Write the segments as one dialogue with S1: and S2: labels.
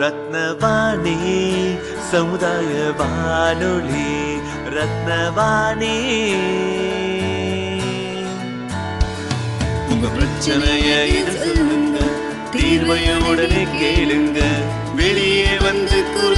S1: ரத்னவாணி சமுதாய வானொலி ரத்னவாணி. உங்க பிரச்சனைய இது சொல்லுங்க தீர்வைய உடனே கேளுங்க வெளியே வந்து குரல்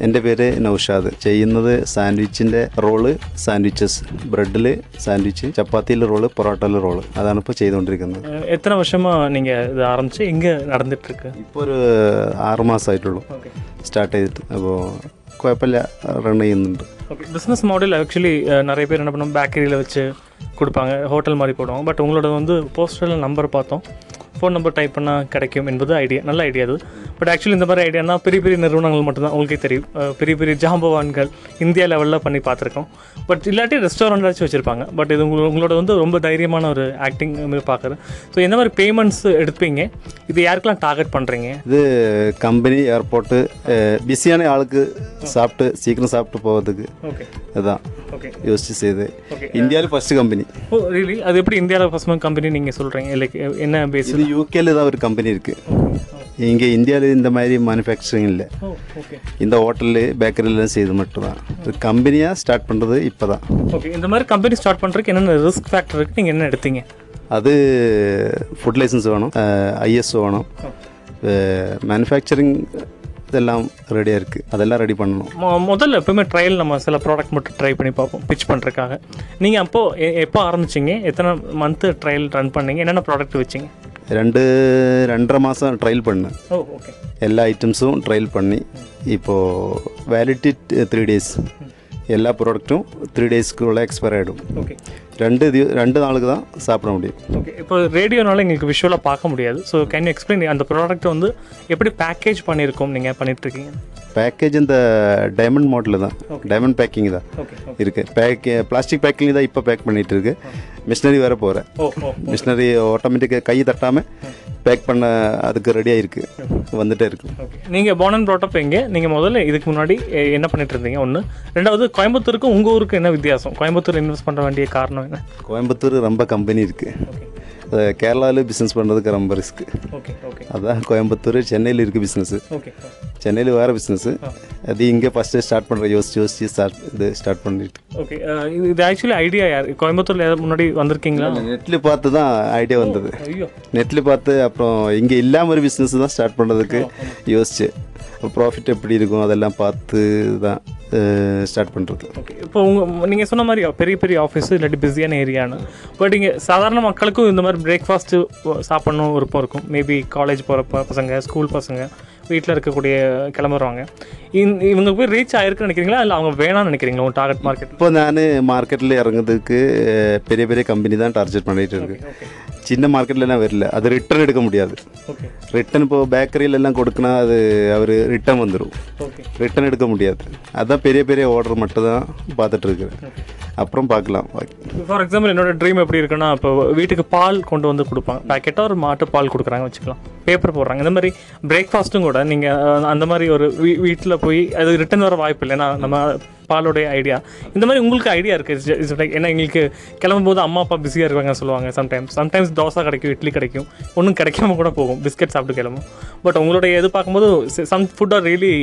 S2: എൻ്റെ പേര് നൗഷാദ് ചെയ്യുന്നത് സാൻഡ്വിച്ചിൻ്റെ റോള് സാൻഡ്വിച്ചസ് ബ്രെഡിൽ സാൻഡ്വിച്ച് ചപ്പാത്തിയിൽ റോള് പൊറോട്ടയിൽ റോള് അതാണ് ഇപ്പോൾ ചെയ്തുകൊണ്ടിരിക്കുന്നത്
S3: அஹ் எத்தனை வருஷமா நீங்க இது ஆரம்பிச்சு எங்க நடந்துட்டு இருக்கு
S2: ഇപ്പോൾ ഒരു ആറ് മാസമായിട്ടുള്ളൂ
S3: ஓகே
S2: സ്റ്റാർട്ട് ചെയ്തിട്ട് അപ്പോൾ കുഴപ്പമില്ല റൺ ചെയ്യുന്നുണ്ട്
S3: ஓகே பிஸ்னஸ் மாடல் ஆக்சுவலி நிறைய பேர் என்ன பண்ணுவோம் பேக்கரியில் வச்சு கொடுப்பாங்க ஹோட்டல் மாதிரி போடுவாங்க பட் உங்களோட வந்து போஸ்டரில் நம்பர் பார்த்தோம் ஃபோன் நம்பர் டைப் பண்ணால் கிடைக்கும் என்பது ஐடியா நல்ல ஐடியா அது. பட் ஆக்சுவலி இந்த மாதிரி ஐடியானா பெரிய பெரிய நிறுவனங்கள் மட்டும்தான். உங்களுக்கே தெரியும். பெரிய பெரிய ஜாம்பவான்கள் இந்தியா லெவலில் பண்ணி பார்த்துருக்கோம். பட் இல்லாட்டி ரெஸ்டாரண்ட் வச்சு வச்சுருப்பாங்க. பட் இது உங்களோட உங்களோட வந்து ரொம்ப தைரியமான ஒரு ஆக்டிங் பார்க்குறேன் ஸோ எந்த மாதிரி பேமெண்ட்ஸ் எடுப்பீங்க? இது யாருக்கெல்லாம் டார்கெட் பண்ணுறீங்க
S2: இது கம்பெனி ஏர்போர்ட்டு பிஸியான ஆளுக்கு சாப்பிட்டு சீக்கிரம் சாப்பிட்டு போகிறதுக்கு
S3: ஓகே
S2: இதுதான் யோசிச்சு செய்து. இந்தியாவில் ஃபர்ஸ்ட் கம்பெனி
S3: ஓ ரியலி அது எப்படி இந்தியாவில் ஃபர்ஸ்ட் கம்பெனி நீங்கள் சொல்கிறீங்க இல்லை என்ன பேஸ்
S2: இது யூகேல தான் ஒரு கம்பெனி இருக்குது இங்கே இந்தியாவில் இந்த மாதிரி மேனுஃபேக்சரிங் இல்லை.
S3: Oh,
S2: இந்த ஹோட்டலு பேக்கரிலாம் செய்து மட்டும்தான். ஒரு கம்பெனியாக ஸ்டார்ட் பண்ணுறது இப்போ தான்
S3: ஓகே இந்த மாதிரி கம்பெனி ஸ்டார்ட் பண்ணுறதுக்கு என்னென்ன ரிஸ்க் ஃபேக்டர் இருக்குது நீங்கள் என்ன எடுத்தீங்க?
S2: அது ஃபுட் லைசன்ஸ் வேணும் ஐஎஸ்ஓ வேணும். Oh. மேனுஃபேக்சரிங் எல்லாம் ரெடியாக இருக்குது அதெல்லாம் ரெடி பண்ணணும்.
S3: முதல்ல எப்பவுமே ட்ரையல் நம்ம சில ப்ராடக்ட் மட்டும் ட்ரை பண்ணி பார்ப்போம் பிச் பண்ணுறதுக்காக நீங்கள் அப்போது எப்போ ஆரம்பிச்சிங்க? எத்தனை மந்த்து ட்ரையல் ரன் பண்ணீங்க? என்னென்ன ப்ராடக்ட் வச்சிங்க?
S2: ரெண்டு ரெண்டரை மாதம் ட்ரையல்
S3: பண்ணேன். ஓகே
S2: எல்லா ஐட்டம்ஸும் ட்ரையல் பண்ணி இப்போது வேலிட்டி த்ரீ டேஸ் எல்லா ப்ராடக்ட்டும் த்ரீ டேஸ்க்குள்ளே எக்ஸ்பயர் ஆகிடும்
S3: ஓகே
S2: ரெண்டு தி ரெண்டு நாளுக்கு தான் சாப்பிட முடியும்.
S3: ஓகே இப்போ ரேடியோனால எங்களுக்கு விஷுவலாக பார்க்க முடியாது. ஸோ கேன் யூ எக்ஸ்பிளைன் அந்த ப்ராடக்ட் வந்து எப்படி பேக்கேஜ் பண்ணியிருக்கோம் நீங்கள் பண்ணிகிட்ருக்கீங்க
S2: பேக்கேஜ் இந்த டைமண்ட் மாடலில் தான். டைமண்ட் பேக்கிங் தான். இருக்குது பேக் பிளாஸ்டிக் பேக்கிங் தான் இப்போ பேக் பண்ணிகிட்டு இருக்கு. மிஷினரி வேறு போகிறேன் மிஷினரி ஆட்டோமேட்டிக்காக கை தட்டாமல் பேக் பண்ண அதுக்கு ரெடியாக இருக்குது வந்துட்டே இருக்கு.
S3: நீங்கள் போனன் ப்ராட்டப் எங்கே? நீங்கள் முதல்ல இதுக்கு முன்னாடி என்ன பண்ணிட்டு இருந்தீங்க? ஒன்று ரெண்டாவது கோயம்புத்தூருக்கும் உங்கள் ஊருக்கு என்ன வித்தியாசம்? கோயம்புத்தூர் இன்வெஸ்ட் பண்ண வேண்டிய காரணம் என்ன?
S2: கோயம்புத்தூர் ரொம்ப கம்பெனி இருக்குது கேரளாவில் பிஸ்னஸ் பண்ணுறதுக்கு ரொம்ப ரிஸ்க்கு
S3: ஓகே ஓகே
S2: அதான் கோயம்புத்தூர் சென்னையில் இருக்குது பிஸ்னஸ்ஸு
S3: ஓகே
S2: சென்னையில் வேறு பிஸ்னஸ்ஸு அது இங்கே ஃபஸ்ட்டு ஸ்டார்ட் பண்ணுற யோசிச்சு யோசிச்சு ஸ்டார்ட் இது ஸ்டார்ட் பண்ணிட்டு.
S3: ஓகே இது ஆக்சுவலி ஐடியா யார்? கோயம்புத்தூர்ல ஏதாவது முன்னாடி வந்திருக்கீங்களா?
S2: நெட்டில் பார்த்து தான் ஐடியா வந்தது. நெட்டில் பார்த்து அப்புறம் இங்கே இல்லாமல் ஒரு பிஸ்னஸ் தான் ஸ்டார்ட் பண்ணுறதுக்கு யோசிச்சு. ப்ராஃபிட் எப்படி இருக்கும்? அதெல்லாம் பார்த்து தான் ஸ்டார்ட் பண்ணுறது
S3: இப்போ உங்கள் நீங்கள் சொன்ன மாதிரி பெரிய பெரிய ஆஃபீஸ் இல்லாட்டி பிஸியான ஏரியான்னு பட் இங்கே சாதாரண மக்களுக்கும் இந்த மாதிரி பிரேக்ஃபாஸ்ட்டு சாப்பிடணும் விருப்பம் இருக்கும். மேபி காலேஜ் போகிற பசங்க ஸ்கூல் பசங்க. வீட்டில் இருக்கக்கூடிய கிளம்புறவங்க இந்- இவங்க போய் ரீச் ஆயிருக்குன்னு நினைக்கிறீங்களா? இல்லை அவங்க வேணாம்னு நினைக்கிறீங்களா உங்கள் டார்கெட் மார்க்கெட்
S2: இப்போ நான் மார்க்கெட்டில் இறங்குறதுக்கு பெரிய பெரிய கம்பெனி தான் டார்கெட் பண்ணிட்டு இருக்கு. சின்ன மார்க்கெட்லலாம் வரல. அது ரிட்டர்ன் எடுக்க முடியாது.
S3: ஓகே
S2: ரிட்டன் இப்போ பேக்கரியிலெல்லாம் கொடுக்கனா அது அவர் ரிட்டர்ன் வந்துடும் ரிட்டர்ன் எடுக்க முடியாது. அதான் பெரிய பெரிய ஆர்டர் மட்டும் தான் பார்த்துட்டு இருக்கிறேன். அப்புறம் பார்க்கலாம்.
S3: ஃபார் எக்ஸாம்பிள் என்னோட ட்ரீம் எப்படி இருக்குன்னா இப்போ வீட்டுக்கு பால் கொண்டு வந்து கொடுப்பாங்க. பேக்கெட்டாக ஒரு மாட்டு பால் கொடுக்குறாங்க வச்சுக்கலாம். பேப்பர் போடுறாங்க. இந்த மாதிரி பிரேக்ஃபாஸ்ட்டும் கூட நீங்கள் அந்த மாதிரி ஒரு வீ வீட்டில் போய் அது ரிட்டர்ன் வர வாய்ப்பு இல்லை. ஏன்னா நம்ம பாலோடைய ஐடியா இந்த மாதிரி உங்களுக்கு ஐடியா இருக்குது இட்ஸ் லைக் ஏன்னா எங்களுக்கு கிளம்பும்போது அம்மா அப்பா பிஸியாக இருக்காங்க சொல்லுவாங்க சம்டைம்ஸ் சம்டைம்ஸ் தோசை கிடைக்கும் இட்லி கிடைக்கும். ஒன்றும் கிடைக்காம கூட போகும். பிஸ்கட் சாப்பிட்டு கிளம்பும். பட் உங்களுடைய இது பார்க்கும்போது some food are really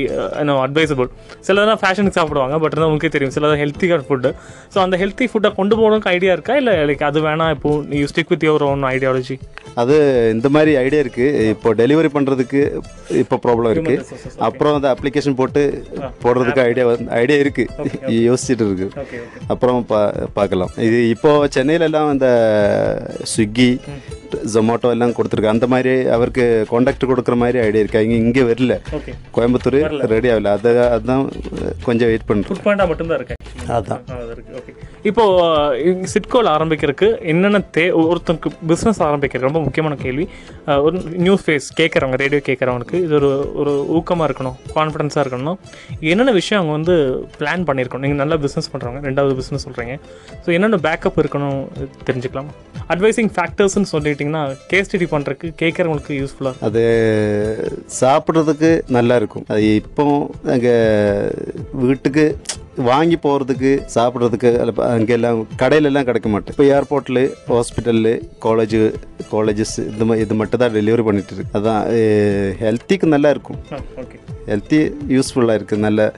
S3: no advisable சிலதெல்லாம் ஃபேஷனுக்கு சாப்பிடுவாங்க பட் இருந்தால் உங்களுக்கே தெரியும். சிலது ஹெல்த்தியான ஃபுட்டு ஸோ அந்த ஹெல்த்தி ஃபுட்டை கொண்டு போகணுக்கு ஐடியா இருக்கா? இல்லை லைக் அது வேணாம் இப்போ you stick with your own ideology
S2: அது இந்த மாதிரி ஐடியா இருக்குது இப்போ டெலிவரி பண்ணுறதுக்கு இப்போ ப்ராப்ளம் இருக்குது அப்புறம் அந்த அப்ளிகேஷன் போட்டு போடுறதுக்கு ஐடியா ஐடியா இருக்குது யோசிச்சுட்டு இருக்கு. அப்புறம் பா பார்க்கலாம். இது இப்போ சென்னையிலலாம் இந்த ஸ்விக்கி ஜொமேட்டோ எல்லாம் கொடுத்துருக்கு. அந்த மாதிரி அவருக்கு காண்டாக்ட் கொடுக்குற மாதிரி ஐடியா இருக்கு? இங்கே இங்கே வரல. கோயம்புத்தூர் ரெடி ஆகல. அது அதுதான் கொஞ்சம் வெயிட் பண்ணுறோம்
S3: மட்டும்தான் இருக்கு.
S2: அதான்.
S3: இப்போது இப்போ சிட்கோல் ஆரம்பிக்கிறதுக்கு என்னென்ன தே ஒருத்தனுக்கு பிஸ்னஸ் ஆரம்பிக்கிறது? ரொம்ப முக்கியமான கேள்வி. ஒரு நியூஸ் ஃபேஸ் கேட்குறவங்க ரேடியோ கேட்குறவங்களுக்கு இது ஒரு ஒரு ஊக்கமாக இருக்கணும் கான்ஃபிடென்ஸாக இருக்கணும். என்னென்ன விஷயம் அவங்க வந்து பிளான் பண்ணியிருக்கணும் நீங்கள் நல்லா பிஸ்னஸ் பண்ணுறவங்க ரெண்டாவது பிஸ்னஸ் சொல்கிறீங்க ஸோ என்னென்ன பேக்கப் இருக்கணும் தெரிஞ்சுக்கலாம்? அட்வைசிங் ஃபேக்டர்ஸ்னு சொல்லிட்டிங்கன்னா கேஸ் ஸ்டடி பண்ணுறதுக்கு கேட்குறவங்களுக்கு யூஸ்ஃபுல்லாக
S2: அது சாப்பிட்றதுக்கு நல்லா இருக்கும். அது இப்போ எங்கள் வீட்டுக்கு வாங்கி போகிறதுக்கு சாப்பிட்றதுக்கு அங்கெல்லாம் கடையிலெல்லாம் கிடைக்க மாட்டேன். இப்போ ஏர்போர்ட்டில் ஹாஸ்பிட்டலில் காலேஜு காலேஜஸ் மாதிரி இது மட்டும் தான் டெலிவரி பண்ணிட்டு இருக்கு. அதான் ஹெல்த்திக்கு நல்லா இருக்கும். ஹெல்த்தி யூஸ்ஃபுல்லாக இருக்குது நல்ல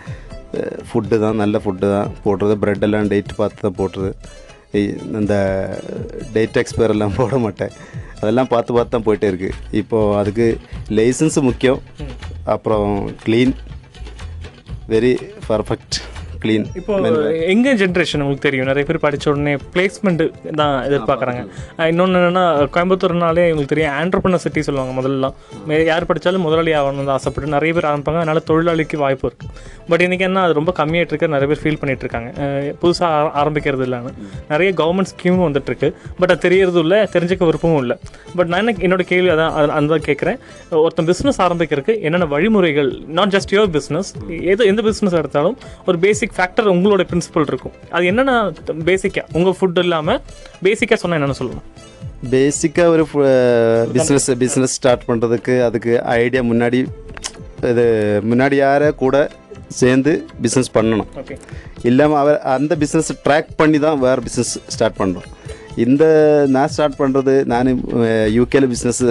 S2: ஃபுட்டு தான் நல்ல ஃபுட்டு தான். போடுறது bread எல்லாம் டேட் பார்த்து தான் போடுறது. இந்த டேட் எக்ஸ்பயர் எல்லாம் போட மாட்டேன். அதெல்லாம் பார்த்து பார்த்து தான் போயிட்டே இருக்குது இப்போது அதுக்கு லைசன்ஸ் முக்கியம். அப்புறம் க்ளீன் வெரி பர்ஃபெக்ட் க்ளீன்
S3: இப்போ எங்க ஜென்ரேஷன் உங்களுக்கு தெரியும்? நிறைய பேர் படிச்ச உடனே பிளேஸ்மெண்ட் தான் எதிர்பார்க்குறாங்க. இன்னொன்று என்னன்னா கோயம்புத்தூர்னாலே உங்களுக்கு தெரியும் ஆண்டர்பனர் சிட்டி சொல்லுவாங்க முதல்லாம் யார் படித்தாலும் முதலாளி ஆகணும்னு ஆசைப்பட்டு நிறைய பேர் ஆரம்பிப்பாங்க. அதனால தொழிலாளிக்கு வாய்ப்பு இருக்கு. பட் இன்னைக்கு என்ன அது ரொம்ப கம்மியாயிட்டு இருக்கு. நிறைய பேர் ஃபீல் பண்ணிட்டு இருக்காங்க. புதுசாக ஆரம்பிக்கிறது இல்லைன்னு. நிறைய கவர்மெண்ட் ஸ்கீமும் வந்துட்டு இருக்கு. பட் அது தெரியறதும் இல்லை தெரிஞ்சுக்க விருப்பமும் இல்லை. பட் நான் என்ன என்னோட கேள்வி அதான் அது- அந்த கேட்குறேன். ஒருத்தன் பிஸ்னஸ் ஆரம்பிக்கிறதுக்கு என்னென்ன வழிமுறைகள் நாட் ஜஸ்ட் யுவர் பிஸ்னஸ் எது எந்த பிஸ்னஸ் எடுத்தாலும் ஒரு பேசிக் ஃபேக்டர் உங்களோட பிரின்சிபல் இருக்கும். அது என்னென்ன பேசிக்காக உங்கள் ஃபுட் இல்லாமல் பேசிக்காக சொன்னால் என்னென்ன சொல்லணும்
S2: பேசிக்காக ஒரு பிஸ்னஸ் பிஸ்னஸ் ஸ்டார்ட் பண்ணுறதுக்கு அதுக்கு ஐடியா முன்னாடி இது முன்னாடி யாரை கூட சேர்ந்து பிஸ்னஸ் பண்ணணும்.
S3: ஓகே
S2: இல்லாமல் அவர் அந்த பிஸ்னஸ் ட்ராக் பண்ணி தான் வேறு பிஸ்னஸ் ஸ்டார்ட் பண்ணுறோம் இந்த நான் ஸ்டார்ட் பண்ணுறது நான் யூகேல பிஸ்னஸ்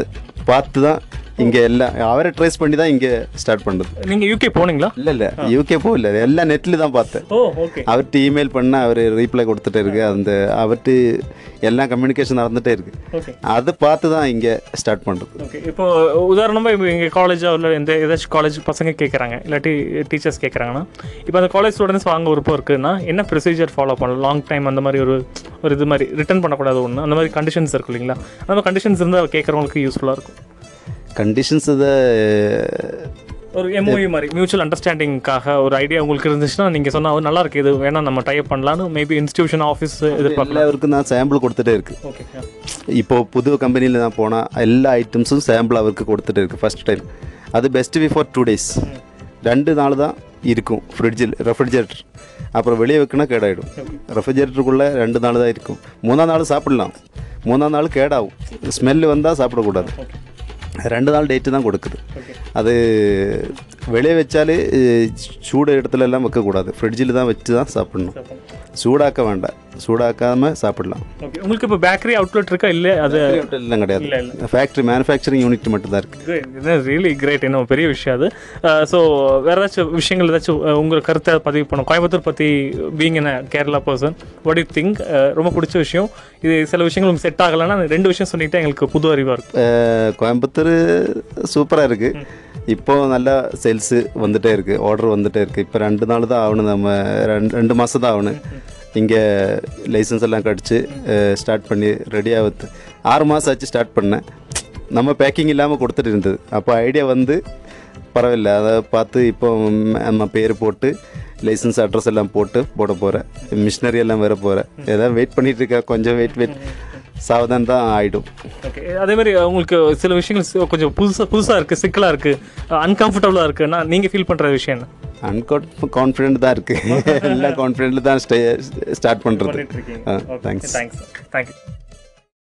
S2: பார்த்து தான் இங்கே எல்லாம் அவரை ட்ரேஸ் பண்ணி தான் இங்கே ஸ்டார்ட் பண்ணுறது
S3: நீங்கள் யூகே போனீங்களா?
S2: இல்லை இல்லை. யூகே போகல. எல்லாம் நெட்டில் தான் பார்த்தேன். அவர்கிட்ட இமெயில் பண்ண அவர் ரீப்ளை கொடுத்துட்டே இருக்கு. அந்த அவர்கிட்ட எல்லாம் கம்யூனிகேஷன் நடந்துகிட்டே இருக்கு. அதை பார்த்து தான் இங்கே ஸ்டார்ட் பண்ணுறது
S3: இப்போ உதாரணமாக இப்போ எங்கள் காலேஜோ இல்லை எந்த ஏதாச்சும் காலேஜ் பசங்க கேட்குறாங்க இல்லாட்டி டீச்சர்ஸ் கேட்குறாங்கன்னா இப்போ அந்த காலேஜ் ஸ்டூடெண்ட்ஸ் வாங்க விருப்பம் இருக்குன்னா என்ன ப்ரொசீஜர் ஃபாலோ பண்ணலாம் லாங் டைம் அந்த மாதிரி ஒரு ஒரு இது மாதிரி ரிட்டர்ன் பண்ணக்கூடாது ஒன்று அந்த மாதிரி கண்டிஷன்ஸ் இருக்கு இல்லைங்களா? அந்த மாதிரி கண்டிஷன்ஸ் இருந்தால் கேட்குறவங்களுக்கு யூஸ்ஃபுல்லாக இருக்கும்.
S2: கண்டிஷன்ஸ் இதை
S3: ஒரு எம்ஓஇ மாதிரி மியூச்சுவல் அண்டர்ஸ்டாண்டிங்காக ஒரு ஐடியா உங்களுக்கு இருந்துச்சுன்னா நீங்கள் சொன்னால் நல்லா இருக்கு இது வேணா நம்ம டைப் பண்ணலான்னு மேபி இன்ஸ்டியூஷன் ஆஃபீஸ் எதிர்பார்க்கலாம்.
S2: எல்லாருக்கும் நான் சாம்பிள் கொடுத்துட்டே இருக்கு.
S3: ஓகே
S2: இப்போ புது கம்பெனியில் நான் போனால் எல்லா ஐட்டம்ஸும் சாம்பிள் அவருக்கு கொடுத்துட்டு இருக்கு ஃபர்ஸ்ட் டைம் அது பெஸ்ட் பிஃபோர் டூ டேஸ் ரெண்டு நாள் தான் இருக்கும் ஃப்ரிட்ஜில் ரெஃப்ரிஜரேட்டர் அப்புறம் வெளியே வைக்கணும் கேடாயிடும். ரெஃப்ரிஜரேட்டருக்குள்ளே ரெண்டு நாள் தான் இருக்கும். மூணாம் நாள் சாப்பிடலாம். மூணாம் நாள் கேடாகும். ஸ்மெல் வந்தால் சாப்பிடக்கூடாது. ரெண்டு நாள் டேட்டு தான் கொடுக்குது அது வெளியே வச்சாலே சூடு இடத்துல எல்லாம் வைக்கக்கூடாது ஃப்ரிட்ஜில் தான் வச்சு தான் சாப்பிடணும் சூடாக்க வேண்டாம் சூடாக்காமல் சாப்பிடலாம்
S3: ஓகே உங்களுக்கு இப்போ பேக்கரி அவுட்லெட் இருக்கா இல்லை அது
S2: எல்லாம் கிடையாது ஃபேக்ட்ரி மேனுஃபேக்சரிங் யூனிட் மட்டும் தான் இருக்குது
S3: ரியலி கிரேட் இன்னும் பெரிய விஷயம் அது ஸோ வேற ஏதாச்சும் விஷயங்கள் ஏதாச்சும் அஹ், உங்க கருத்தை பதிவு பண்ணோம் கோயம்புத்தூர் பற்றி பீங் என்ன Kerala person what you think ரொம்ப பிடிச்ச விஷயம் இது சில விஷயங்கள் உங்களுக்கு செட் ஆகலைன்னா ரெண்டு விஷயம் சொல்லிட்டு எங்களுக்கு புது அறிவாக இருக்கும்
S2: கோயம்புத்தூர் சூப்பராக இருக்குது இப்போ நல்லா சேல்ஸு வந்துட்டே இருக்குது ஆர்டர் வந்துட்டே இருக்குது இப்போ ரெண்டு நாள் தான் ஆகணும். நம்ம ரெண்டு ரெண்டு மாதம் தான் ஆகணும். இங்கே லைசன்ஸ் எல்லாம் கடிச்சு ஸ்டார்ட் பண்ணி ரெடி ஆகுது ஆறு மாதம் ஆச்சு ஸ்டார்ட் பண்ணேன். நம்ம பேக்கிங் இல்லாமல் கொடுத்துட்டு இருந்தது. அப்போ ஐடியா வந்து பரவாயில்ல. அதை பார்த்து இப்போ நம்ம பேர் போட்டு லைசன்ஸ் அட்ரஸ் எல்லாம் போட்டு போட போகிறேன் மிஷினரி எல்லாம் வேற போகிறேன் ஏதாவது வெயிட் பண்ணிகிட்டு இருக்கா? கொஞ்சம் வெயிட் வெயிட் சாவதான் தான் ஆகிடும்
S3: ஓகே அதே மாதிரி உங்களுக்கு சில விஷயங்கள் கொஞ்சம் புதுசாக புதுசாக இருக்குது சிக்கலாக இருக்குது அன்கம்ஃபர்டபுளாக இருக்குன்னா நீங்கள் ஃபீல் பண்ணுற விஷயம் என்ன?
S2: அன்கான் கான்ஃபிடென்ட் தான் இருக்குது எல்லாம் கான்ஃபிடென்ட்ல தான் ஸ்டே ஸ்டார்ட் பண்ணுறது தேங்க்ஸ்
S3: தேங்க்ஸ் தேங்க்யூ